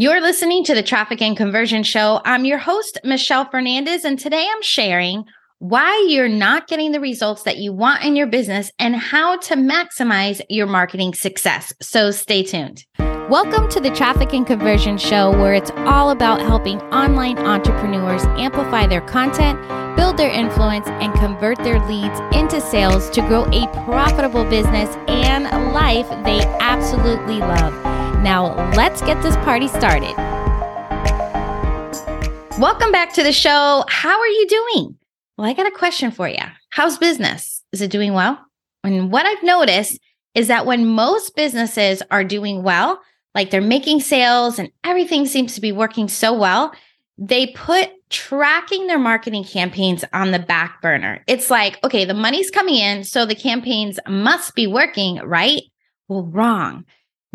You're listening to the Traffic and Conversion Show. I'm your host, Michelle Fernandez, and today I'm sharing why you're not getting the results that you want in your business and how to maximize your marketing success. So stay tuned. Welcome to the Traffic and Conversion Show, where it's all about helping online entrepreneurs amplify their content, build their influence, and convert their leads into sales to grow a profitable business and a life they absolutely love. Now, let's get this party started. Welcome back to the show. How are you doing? Well, I got a question for you. How's business? Is it doing well? And what I've noticed is that when most businesses are doing well, like they're making sales and everything seems to be working so well, they put tracking their marketing campaigns on the back burner. It's like, okay, the money's coming in, so the campaigns must be working, right? Well, wrong.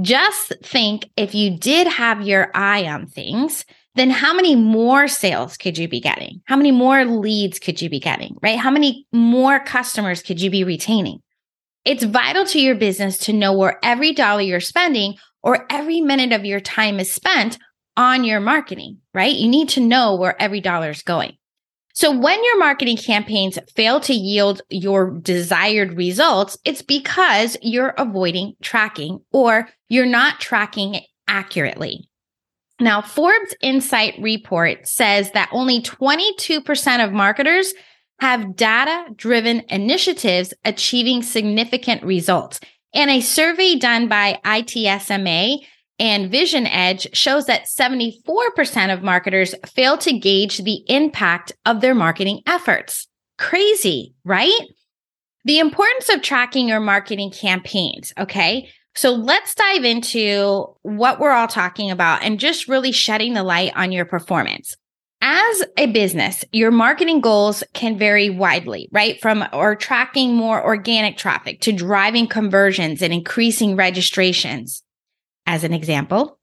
Just think if you did have your eye on things, then how many more sales could you be getting? How many more leads could you be getting, right? How many more customers could you be retaining? It's vital to your business to know where every dollar you're spending or every minute of your time is spent on your marketing, right? You need to know where every dollar is going. So when your marketing campaigns fail to yield your desired results, it's because you're avoiding tracking or you're not tracking accurately. Now, Forbes Insight report says that only 22% of marketers have data driven initiatives achieving significant results. And a survey done by ITSMA and Vision Edge shows that 74% of marketers fail to gauge the impact of their marketing efforts. Crazy, right? The importance of tracking your marketing campaigns. Okay. So let's dive into what we're all talking about and just really shedding the light on your performance. As a business, your marketing goals can vary widely, right? From or tracking more organic traffic to driving conversions and increasing registrations, as an example.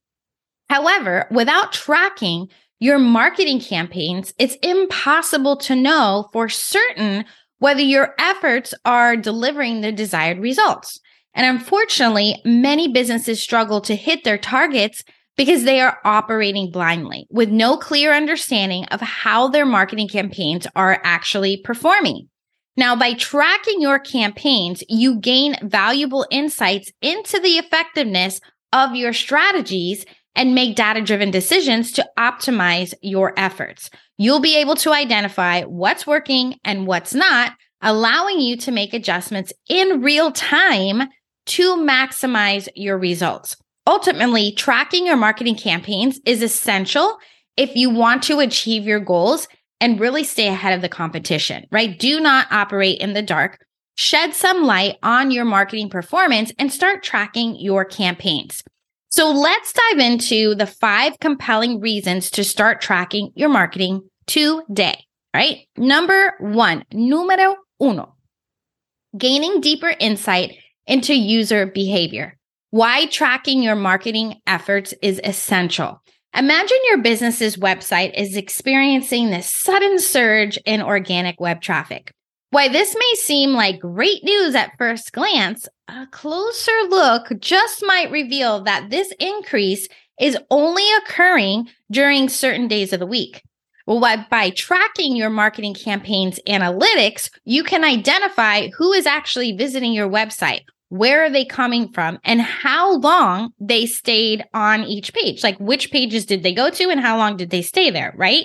However, without tracking your marketing campaigns, it's impossible to know for certain whether your efforts are delivering the desired results. And unfortunately, many businesses struggle to hit their targets because they are operating blindly with no clear understanding of how their marketing campaigns are actually performing. Now, by tracking your campaigns, you gain valuable insights into the effectiveness of your strategies and make data driven decisions to optimize your efforts. You'll be able to identify what's working and what's not, allowing you to make adjustments in real time to maximize your results. Ultimately, tracking your marketing campaigns is essential if you want to achieve your goals and really stay ahead of the competition, right? Do not operate in the dark. Shed some light on your marketing performance and start tracking your campaigns. So let's dive into the five compelling reasons to start tracking your marketing today, right? Number one, numero uno, gaining deeper insight into user behavior. Why tracking your marketing efforts is essential. Imagine your business's website is experiencing this sudden surge in organic web traffic. Why this may seem like great news at first glance, a closer look just might reveal that this increase is only occurring during certain days of the week. Well, by tracking your marketing campaigns analytics, you can identify who is actually visiting your website, where are they coming from, and how long they stayed on each page. Like which pages did they go to and how long did they stay there, right?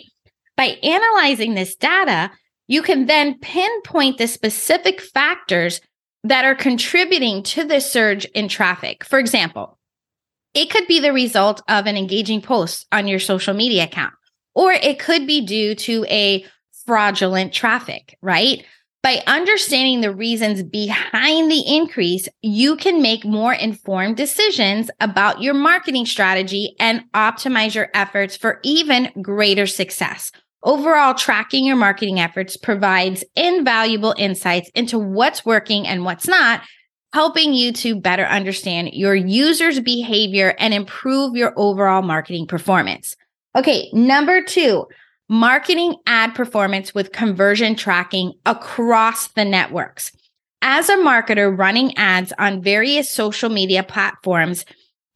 By analyzing this data, you can then pinpoint the specific factors that are contributing to the surge in traffic. For example, it could be the result of an engaging post on your social media account or it could be due to a fraudulent traffic, right? By understanding the reasons behind the increase, you can make more informed decisions about your marketing strategy and optimize your efforts for even greater success. Overall, tracking your marketing efforts provides invaluable insights into what's working and what's not, helping you to better understand your users' behavior and improve your overall marketing performance. Okay, number two, marketing ad performance with conversion tracking across the networks. As a marketer running ads on various social media platforms,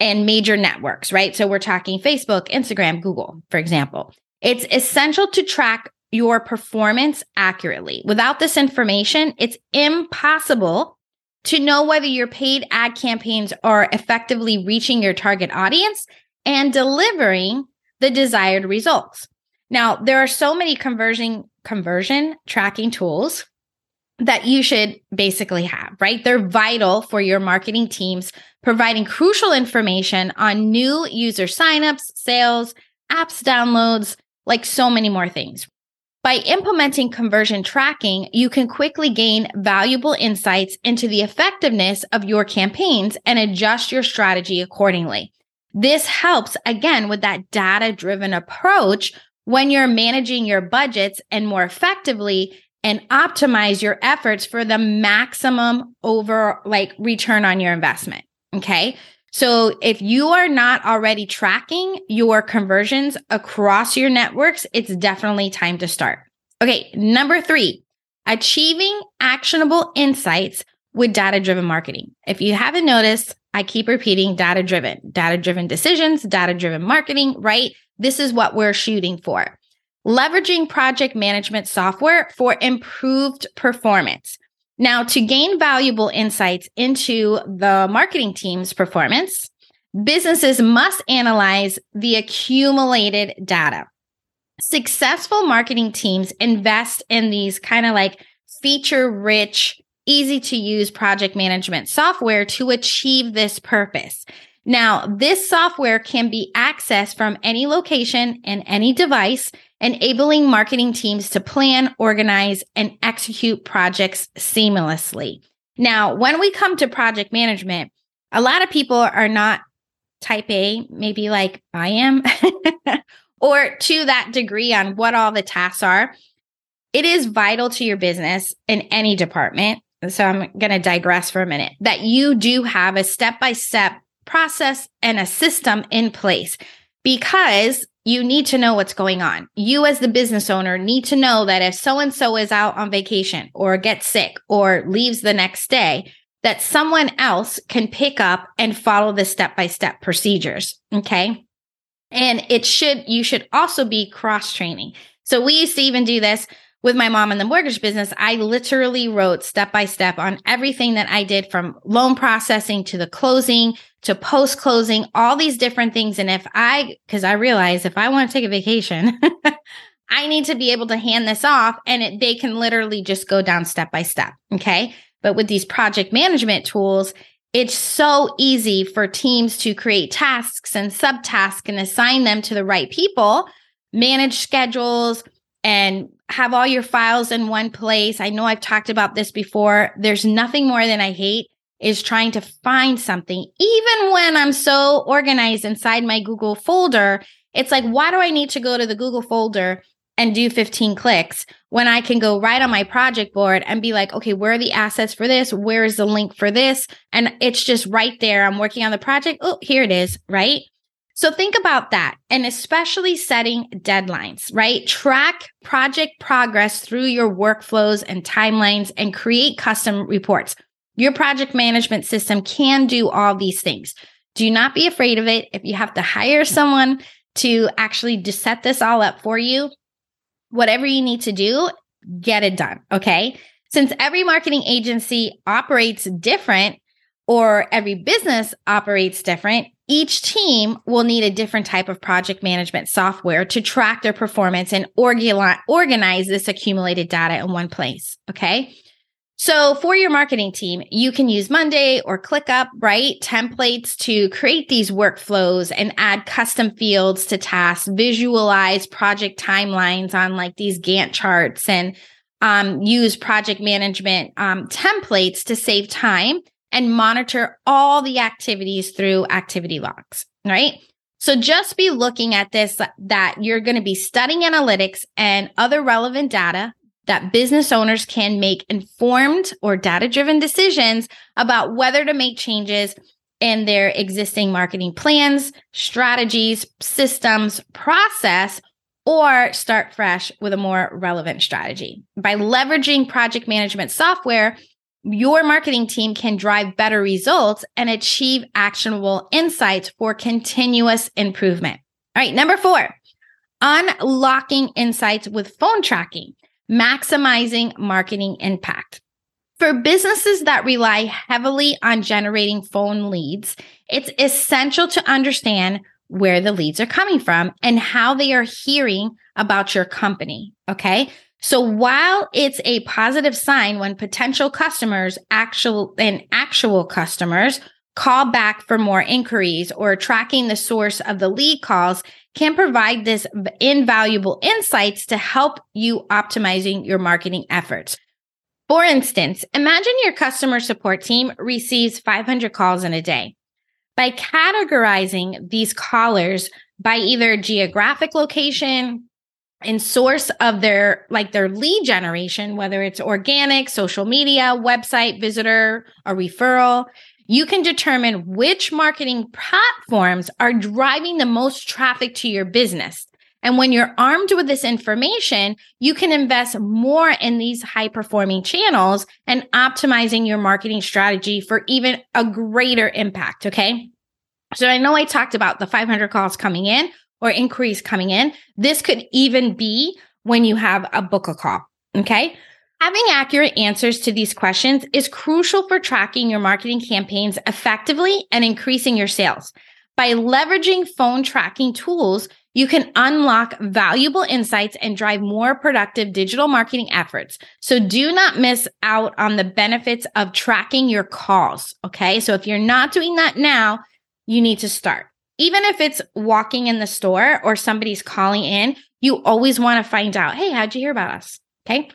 and major networks, right? So we're talking Facebook, Instagram, Google, for example. It's essential to track your performance accurately. Without this information, it's impossible to know whether your paid ad campaigns are effectively reaching your target audience and delivering the desired results. Now, there are so many conversion conversion tracking tools that you should basically have, right? They're vital for your marketing teams, providing crucial information on new user signups, sales, apps downloads, like so many more things. By implementing conversion tracking, you can quickly gain valuable insights into the effectiveness of your campaigns and adjust your strategy accordingly. This helps again with that data driven approach when you're managing your budgets and more effectively and optimize your efforts for the maximum over like return on your investment. Okay. So if you are not already tracking your conversions across your networks, it's definitely time to start. Okay. Number three, achieving actionable insights with data driven marketing. If you haven't noticed, I keep repeating data driven, data driven decisions, data driven marketing, right? This is what we're shooting for leveraging project management software for improved performance. Now, to gain valuable insights into the marketing team's performance, businesses must analyze the accumulated data. Successful marketing teams invest in these kind of like feature rich, easy to use project management software to achieve this purpose. Now, this software can be accessed from any location and any device enabling marketing teams to plan, organize, and execute projects seamlessly. Now, when we come to project management, a lot of people are not type A, maybe like I am, or to that degree on what all the tasks are. It is vital to your business in any department. So I'm going to digress for a minute that you do have a step by step process and a system in place because you need to know what's going on. You, as the business owner, need to know that if so and so is out on vacation or gets sick or leaves the next day, that someone else can pick up and follow the step by step procedures. Okay. And it should, you should also be cross training. So we used to even do this with my mom in the mortgage business. I literally wrote step by step on everything that I did from loan processing to the closing to post closing, all these different things. And if I, because I realize if I want to take a vacation, I need to be able to hand this off and it, they can literally just go down step by step. Okay. But with these project management tools, it's so easy for teams to create tasks and subtasks and assign them to the right people, manage schedules, and have all your files in one place. I know I've talked about this before. There's nothing more than I hate is trying to find something. Even when I'm so organized inside my Google folder, it's like, why do I need to go to the Google folder and do 15 clicks when I can go right on my project board and be like, okay, where are the assets for this? Where is the link for this? And it's just right there. I'm working on the project. Oh, here it is, right? So think about that and especially setting deadlines, right? Track project progress through your workflows and timelines and create custom reports. Your project management system can do all these things. Do not be afraid of it. If you have to hire someone to actually just set this all up for you, whatever you need to do, get it done. Okay. Since every marketing agency operates different or every business operates different, each team will need a different type of project management software to track their performance and organize this accumulated data in one place. Okay. So for your marketing team, you can use Monday or ClickUp, right? Templates to create these workflows and add custom fields to tasks, visualize project timelines on like these Gantt charts and um, use project management um, templates to save time and monitor all the activities through activity logs, right? So just be looking at this that you're going to be studying analytics and other relevant data that business owners can make informed or data driven decisions about whether to make changes in their existing marketing plans, strategies, systems, process, or start fresh with a more relevant strategy. By leveraging project management software, your marketing team can drive better results and achieve actionable insights for continuous improvement. All right, number four, unlocking insights with phone tracking, maximizing marketing impact. For businesses that rely heavily on generating phone leads, it's essential to understand where the leads are coming from and how they are hearing about your company. Okay. So while it's a positive sign when potential customers, actual and actual customers call back for more inquiries or tracking the source of the lead calls can provide this invaluable insights to help you optimizing your marketing efforts. For instance, imagine your customer support team receives 500 calls in a day. By categorizing these callers by either geographic location, and source of their like their lead generation whether it's organic social media website visitor or referral you can determine which marketing platforms are driving the most traffic to your business and when you're armed with this information you can invest more in these high performing channels and optimizing your marketing strategy for even a greater impact okay so I know I talked about the 500 calls coming in, or inquiries coming in. This could even be when you have a book a call. Okay. Having accurate answers to these questions is crucial for tracking your marketing campaigns effectively and increasing your sales. By leveraging phone tracking tools, you can unlock valuable insights and drive more productive digital marketing efforts. So do not miss out on the benefits of tracking your calls. Okay. So if you're not doing that now, you need to start even if it's walking in the store or somebody's calling in, you always want to find out, hey, how'd you hear about us? Okay.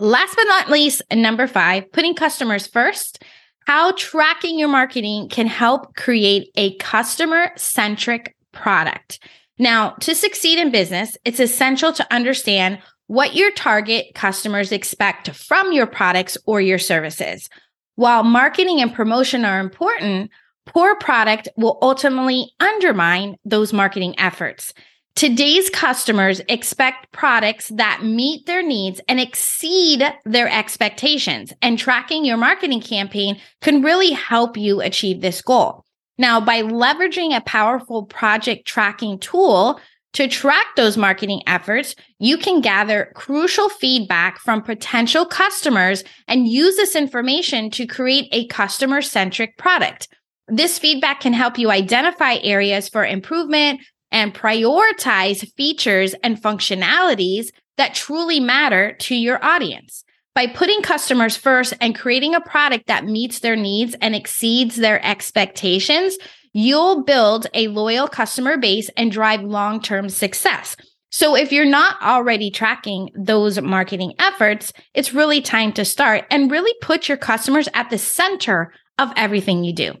Last but not least, number five, putting customers first. How tracking your marketing can help create a customer centric product. Now, to succeed in business, it's essential to understand what your target customers expect from your products or your services. While marketing and promotion are important, poor product will ultimately undermine those marketing efforts. Today's customers expect products that meet their needs and exceed their expectations, and tracking your marketing campaign can really help you achieve this goal. Now, by leveraging a powerful project tracking tool to track those marketing efforts, you can gather crucial feedback from potential customers and use this information to create a customer centric product. This feedback can help you identify areas for improvement and prioritize features and functionalities that truly matter to your audience. By putting customers first and creating a product that meets their needs and exceeds their expectations, you'll build a loyal customer base and drive long term success. So, if you're not already tracking those marketing efforts, it's really time to start and really put your customers at the center of everything you do.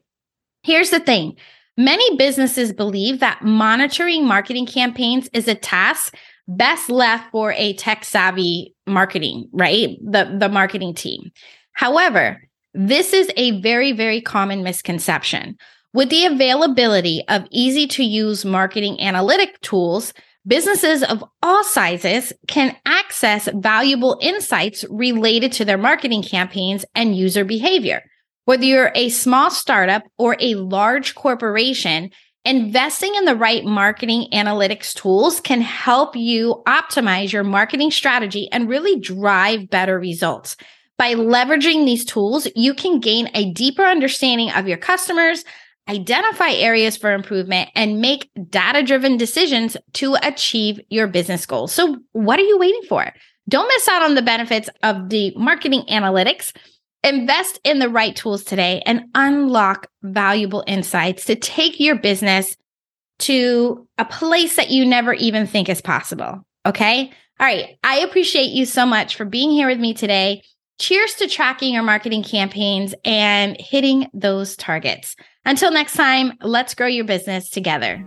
Here's the thing many businesses believe that monitoring marketing campaigns is a task best left for a tech savvy marketing, right? The, the marketing team. However, this is a very, very common misconception. With the availability of easy to use marketing analytic tools, businesses of all sizes can access valuable insights related to their marketing campaigns and user behavior. Whether you're a small startup or a large corporation, investing in the right marketing analytics tools can help you optimize your marketing strategy and really drive better results. By leveraging these tools, you can gain a deeper understanding of your customers, identify areas for improvement, and make data driven decisions to achieve your business goals. So, what are you waiting for? Don't miss out on the benefits of the marketing analytics. Invest in the right tools today and unlock valuable insights to take your business to a place that you never even think is possible. Okay. All right. I appreciate you so much for being here with me today. Cheers to tracking your marketing campaigns and hitting those targets. Until next time, let's grow your business together.